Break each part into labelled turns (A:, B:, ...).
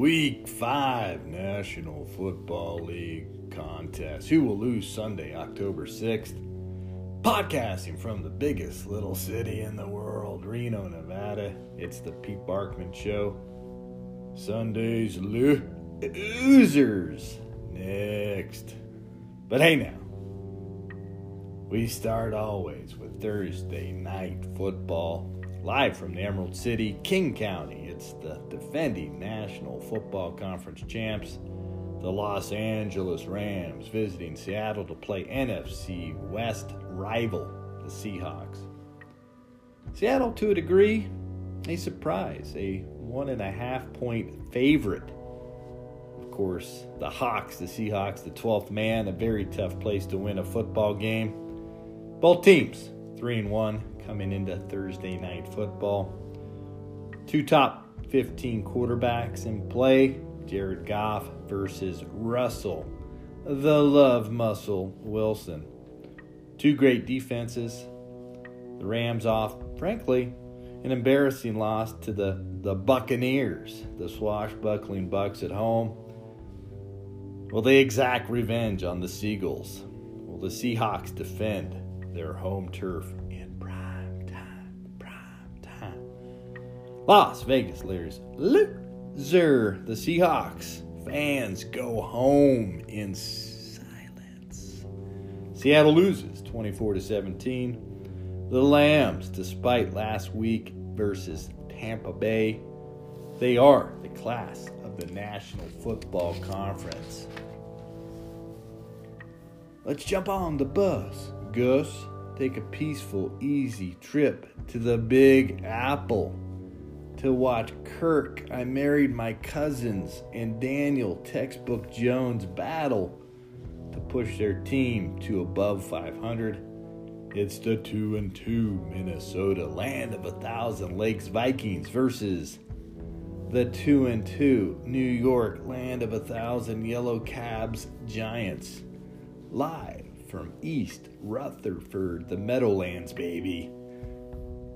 A: Week 5 National Football League contest. Who will lose Sunday, October 6th? Podcasting from the biggest little city in the world, Reno, Nevada. It's the Pete Barkman Show. Sunday's losers next. But hey now, we start always with Thursday night football live from the Emerald City, King County. It's the defending National Football Conference champs, the Los Angeles Rams, visiting Seattle to play NFC West rival, the Seahawks. Seattle, to a degree, a surprise, a one and a half point favorite. Of course, the Hawks, the Seahawks, the 12th man, a very tough place to win a football game. Both teams, 3 and 1, coming into Thursday night football. Two top 15 quarterbacks in play Jared Goff versus Russell, the love muscle Wilson. Two great defenses. The Rams off, frankly, an embarrassing loss to the, the Buccaneers, the swashbuckling Bucks at home. Will they exact revenge on the Seagulls? Will the Seahawks defend their home turf Las Vegas Larry's loser. The Seahawks fans go home in silence. Seattle loses 24 to 17. The Lambs, despite last week versus Tampa Bay, they are the class of the National Football Conference. Let's jump on the bus, Gus. Take a peaceful, easy trip to the Big Apple to watch Kirk, I married my cousins, and Daniel Textbook Jones battle to push their team to above 500. It's the 2 and 2 Minnesota land of a thousand lakes Vikings versus the 2 and 2 New York land of a thousand yellow cabs Giants. Live from East Rutherford, the Meadowlands, baby.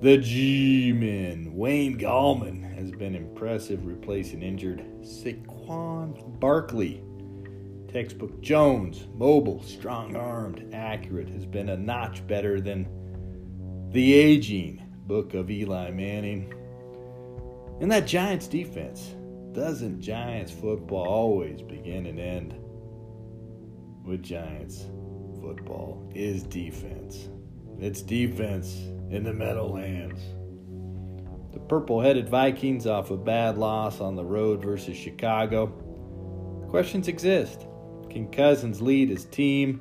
A: The G-Men. Wayne Gallman has been impressive replacing injured Saquon Barkley. Textbook Jones, mobile, strong armed, accurate, has been a notch better than the aging book of Eli Manning. And that Giants defense. Doesn't Giants football always begin and end with Giants football? Is defense. It's defense in the Meadowlands. The purple headed Vikings off a bad loss on the road versus Chicago. Questions exist. Can Cousins lead his team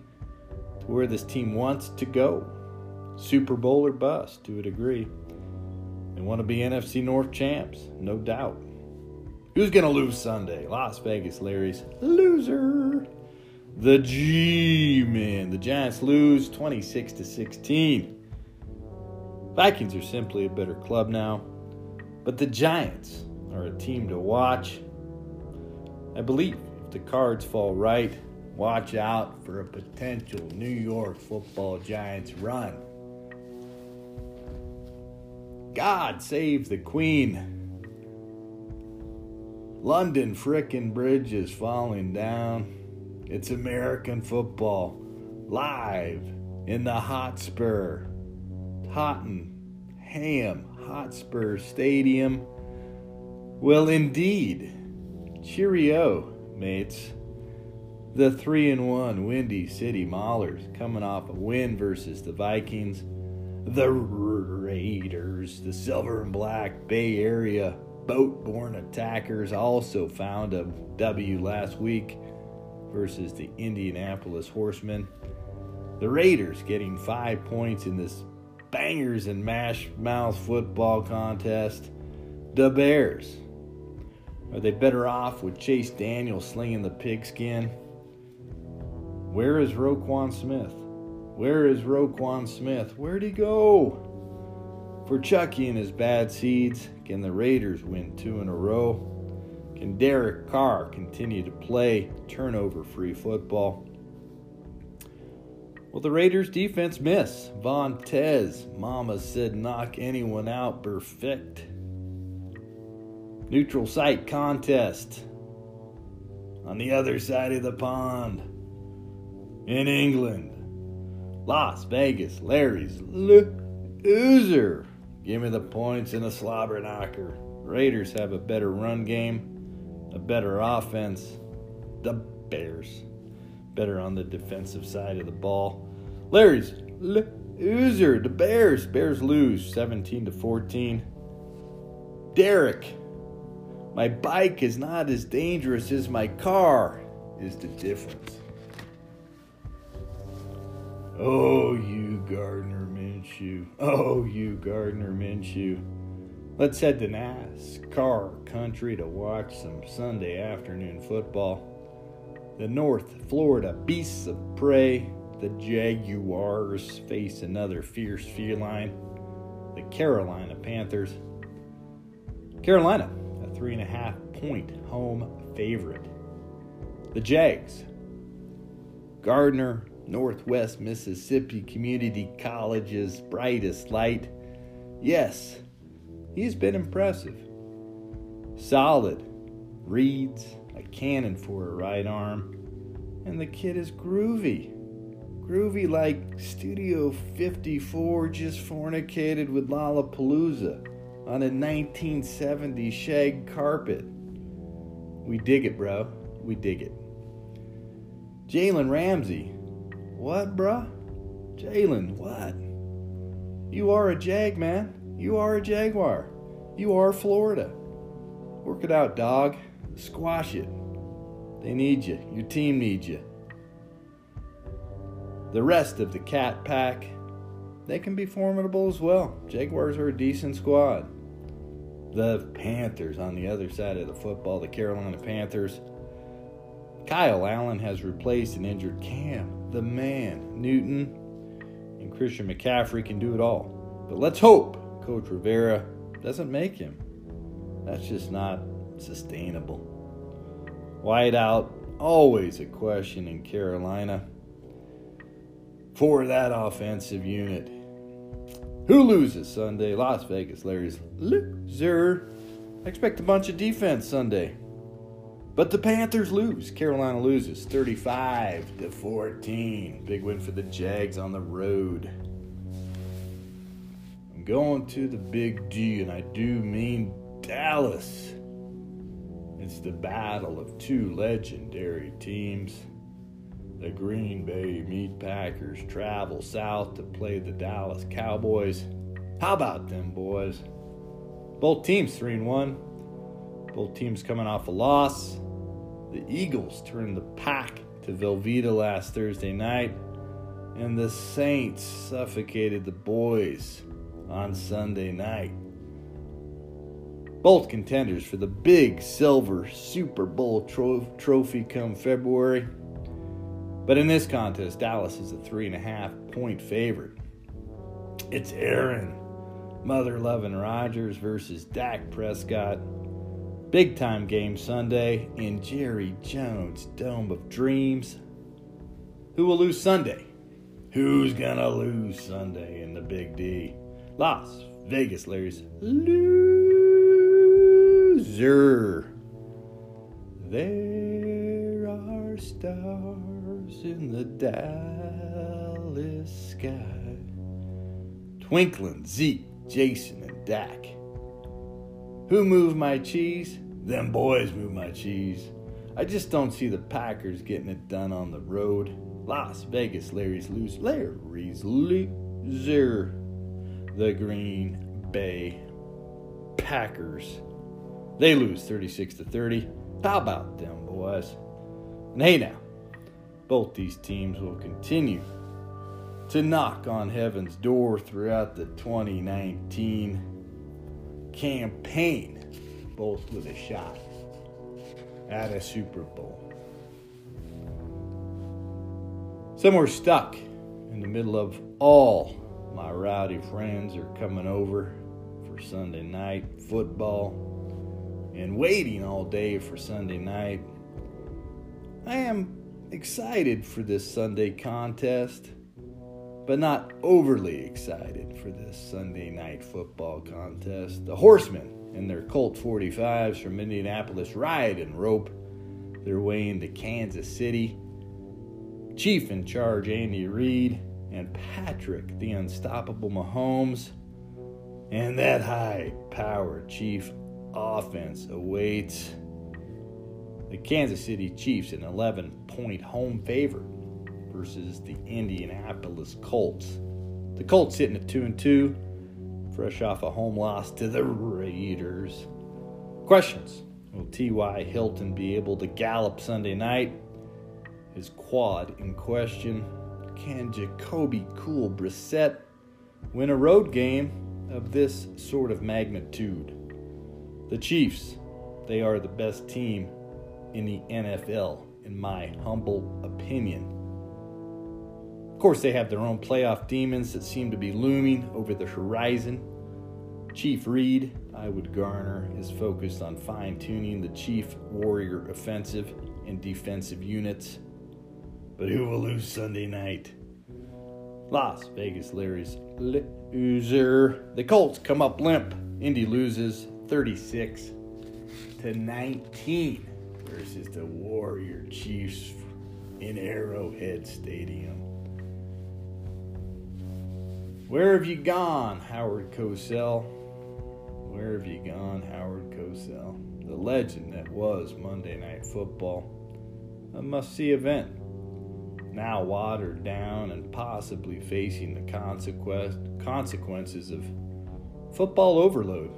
A: to where this team wants to go? Super Bowl or bust, to a degree. They want to be NFC North champs, no doubt. Who's going to lose Sunday? Las Vegas Larry's loser. The G Men. The Giants lose 26 to 16. Vikings are simply a better club now, but the Giants are a team to watch. I believe if the cards fall right, watch out for a potential New York football Giants run. God save the Queen. London frickin' Bridge is falling down. It's American football live in the Hotspur. Tottenham Hotspur Stadium. Well, indeed. Cheerio, mates. The 3 and 1 Windy City Maulers coming off a win versus the Vikings. The Raiders, the silver and black Bay Area boat borne attackers, also found a W last week versus the Indianapolis Horsemen. The Raiders getting five points in this bangers and mash mouth football contest. The Bears. Are they better off with Chase Daniel slinging the pigskin? Where is Roquan Smith? Where is Roquan Smith? Where'd he go? For Chucky and his bad seeds, can the Raiders win two in a row? Can Derek Carr continue to play turnover free football? Well, the Raiders defense miss. Vontaze, Mama said knock anyone out Burfict. Neutral site contest. on the other side of the pond. In England, Las Vegas, Larry's loser. Give me the points in a slobber knocker. Raiders have a better run game, a better offense. The Bears better on the defensive side of the ball. Larry's loser. The Bears. Bears lose 17 to 14. Derek, my bike is not as dangerous as my car, is the difference. Oh, you Gardner Minshew. Oh, you Gardner Minshew. Let's head to NASCAR country to watch some Sunday afternoon football. The North Florida Beasts of Prey, the Jaguars, face another fierce feline, the Carolina Panthers. Carolina, a three and a half point home favorite. The Jags, Gardner Northwest Mississippi Community College's brightest light. Yes, he's been impressive. Solid, reads, a cannon for a right arm, and the kid is groovy. Groovy like Studio 54 just fornicated with Lollapalooza on a 1970 shag carpet. We dig it, bro. We dig it. Jalen Ramsey, what, bruh? Jalen, what? You are a Jag, man. You are a Jaguar. You are Florida. Work it out, dog. Squash it. They need you. Your team needs you. The rest of the Cat Pack, they can be formidable as well. Jaguars are a decent squad. The Panthers on the other side of the football, the Carolina Panthers. Kyle Allen has replaced an injured Cam the man, Newton, and Christian McCaffrey can do it all. But let's hope Coach Rivera doesn't make him. That's just not sustainable. Whiteout, always a question in Carolina for that offensive unit. Who loses Sunday? Las Vegas. Larry's loser. I expect a bunch of defense Sunday. But the Panthers lose. Carolina loses 35 to 14. Big win for the Jags on the road. I'm going to the Big D, and I do mean Dallas. It's the battle of two legendary teams. The Green Bay Meat Packers travel south to play the Dallas Cowboys. How about them, boys? Both teams 3 and 1. Both teams coming off a loss. The Eagles turned the pack to Velveeta last Thursday night, and the Saints suffocated the boys on Sunday night. Both contenders for the big silver Super Bowl tro- trophy come February. But in this contest, Dallas is a three and a half point favorite. It's Aaron, mother loving Rodgers versus Dak Prescott. Big time game Sunday in Jerry Jones' Dome of Dreams. Who will lose Sunday? Who's gonna lose Sunday in the Big D? Las Vegas Larry's loser. There are stars in the Dallas sky. Twinkling Zeke, Jason, and Dak. Who moved my cheese? Them boys move my cheese. I just don't see the Packers getting it done on the road. Las Vegas, Larry's loose. Larry's loser. The Green Bay Packers. They lose 36 to 30. How about them, boys? And hey now, both these teams will continue to knock on heaven's door throughout the 2019 campaign both with a shot at a Super Bowl. Somewhere stuck in the middle of all my rowdy friends are coming over for Sunday night football and waiting all day for Sunday night. I am excited for this Sunday contest, but not overly excited for this Sunday night football contest. The Horsemen and their Colt 45s from Indianapolis ride and rope their way into Kansas City. Chief in charge, Andy Reid, and Patrick, the unstoppable Mahomes. And that high powered Chief offense awaits the Kansas City Chiefs, an 11 point home favorite versus the Indianapolis Colts. The Colts sitting at 2 and 2, fresh off a home loss to the Raiders. Questions Will T.Y. Hilton be able to gallop Sunday night? His quad in question. Can Jacoby Cool Brissett win a road game of this sort of magnitude? The Chiefs, they are the best team in the NFL, in my humble opinion. Of course, they have their own playoff demons that seem to be looming over the horizon. Chief Reid, I would garner, is focused on fine tuning the Chief Warrior offensive and defensive units. But who will lose Sunday night? Las Vegas Larry's loser. The Colts come up limp. Indy loses 36 to 19 versus the Warrior Chiefs in Arrowhead Stadium. Where have you gone, Howard Cosell? Where have you gone, Howard Cosell? The legend that was Monday Night Football. A must see event. Now watered down and possibly facing the consequences of football overload.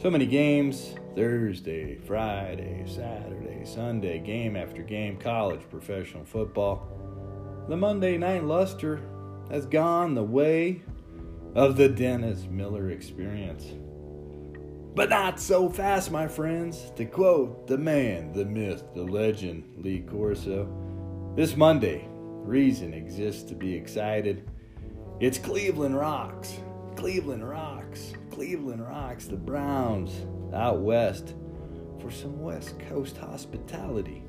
A: So many games Thursday, Friday, Saturday, Sunday, game after game, college, professional football. The Monday night luster has gone the way of the Dennis Miller experience. But not so fast, my friends. To quote the man, the myth, the legend, Lee Corso, this Monday, reason exists to be excited. It's Cleveland Rocks. Cleveland Rocks. Cleveland Rocks. The Browns out west for some West Coast hospitality.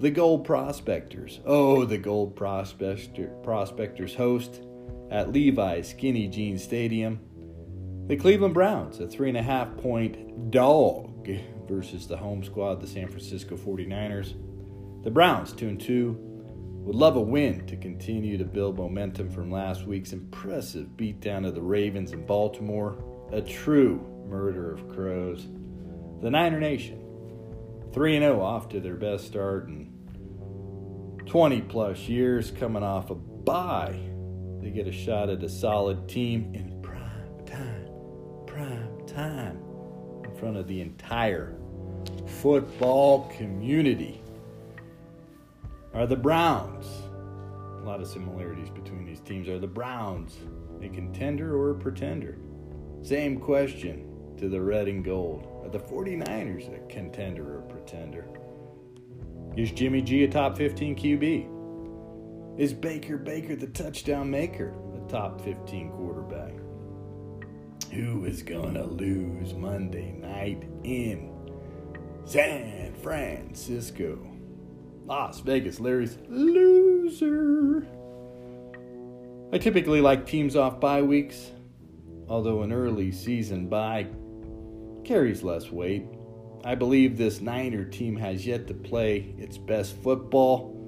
A: The Gold Prospectors. Oh, the Gold Prospector, Prospectors host at Levi's Skinny Jean Stadium. The Cleveland Browns, a three and a half point dog versus the home squad, the San Francisco 49ers. The Browns, 2 and 2, would love a win to continue to build momentum from last week's impressive beatdown of the Ravens in Baltimore. A true murder of crows. The Niner Nation, 3 0 off to their best start in 20 plus years, coming off a bye. They get a shot at a solid team in prime time, prime time, in front of the entire football community. Are the Browns, a lot of similarities between these teams, are the Browns a contender or a pretender? Same question to the red and gold. Are the 49ers a contender or pretender? Is Jimmy G a top 15 QB? Is Baker Baker the touchdown maker, a top 15 quarterback? Who is going to lose Monday night in San Francisco? Las Vegas, Larry's loser. I typically like teams off bye weeks, although an early season bye carries less weight. I believe this Niner team has yet to play its best football.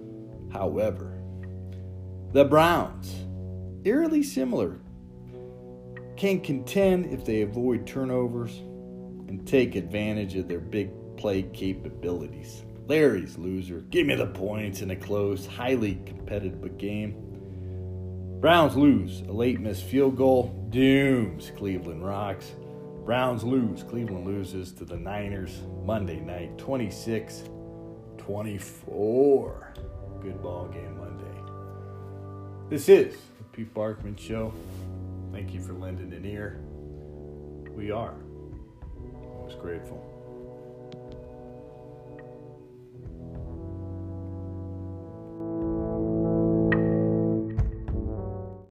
A: However, the Browns, eerily similar, can contend if they avoid turnovers and take advantage of their big play capabilities. Larry's loser. Give me the points in a close, highly competitive game. Browns lose. A late missed field goal dooms Cleveland Rocks. Browns lose. Cleveland loses to the Niners Monday night, 26 24. Good ball game Monday. This is the Pete Barkman Show. Thank you for lending an ear. We are most grateful.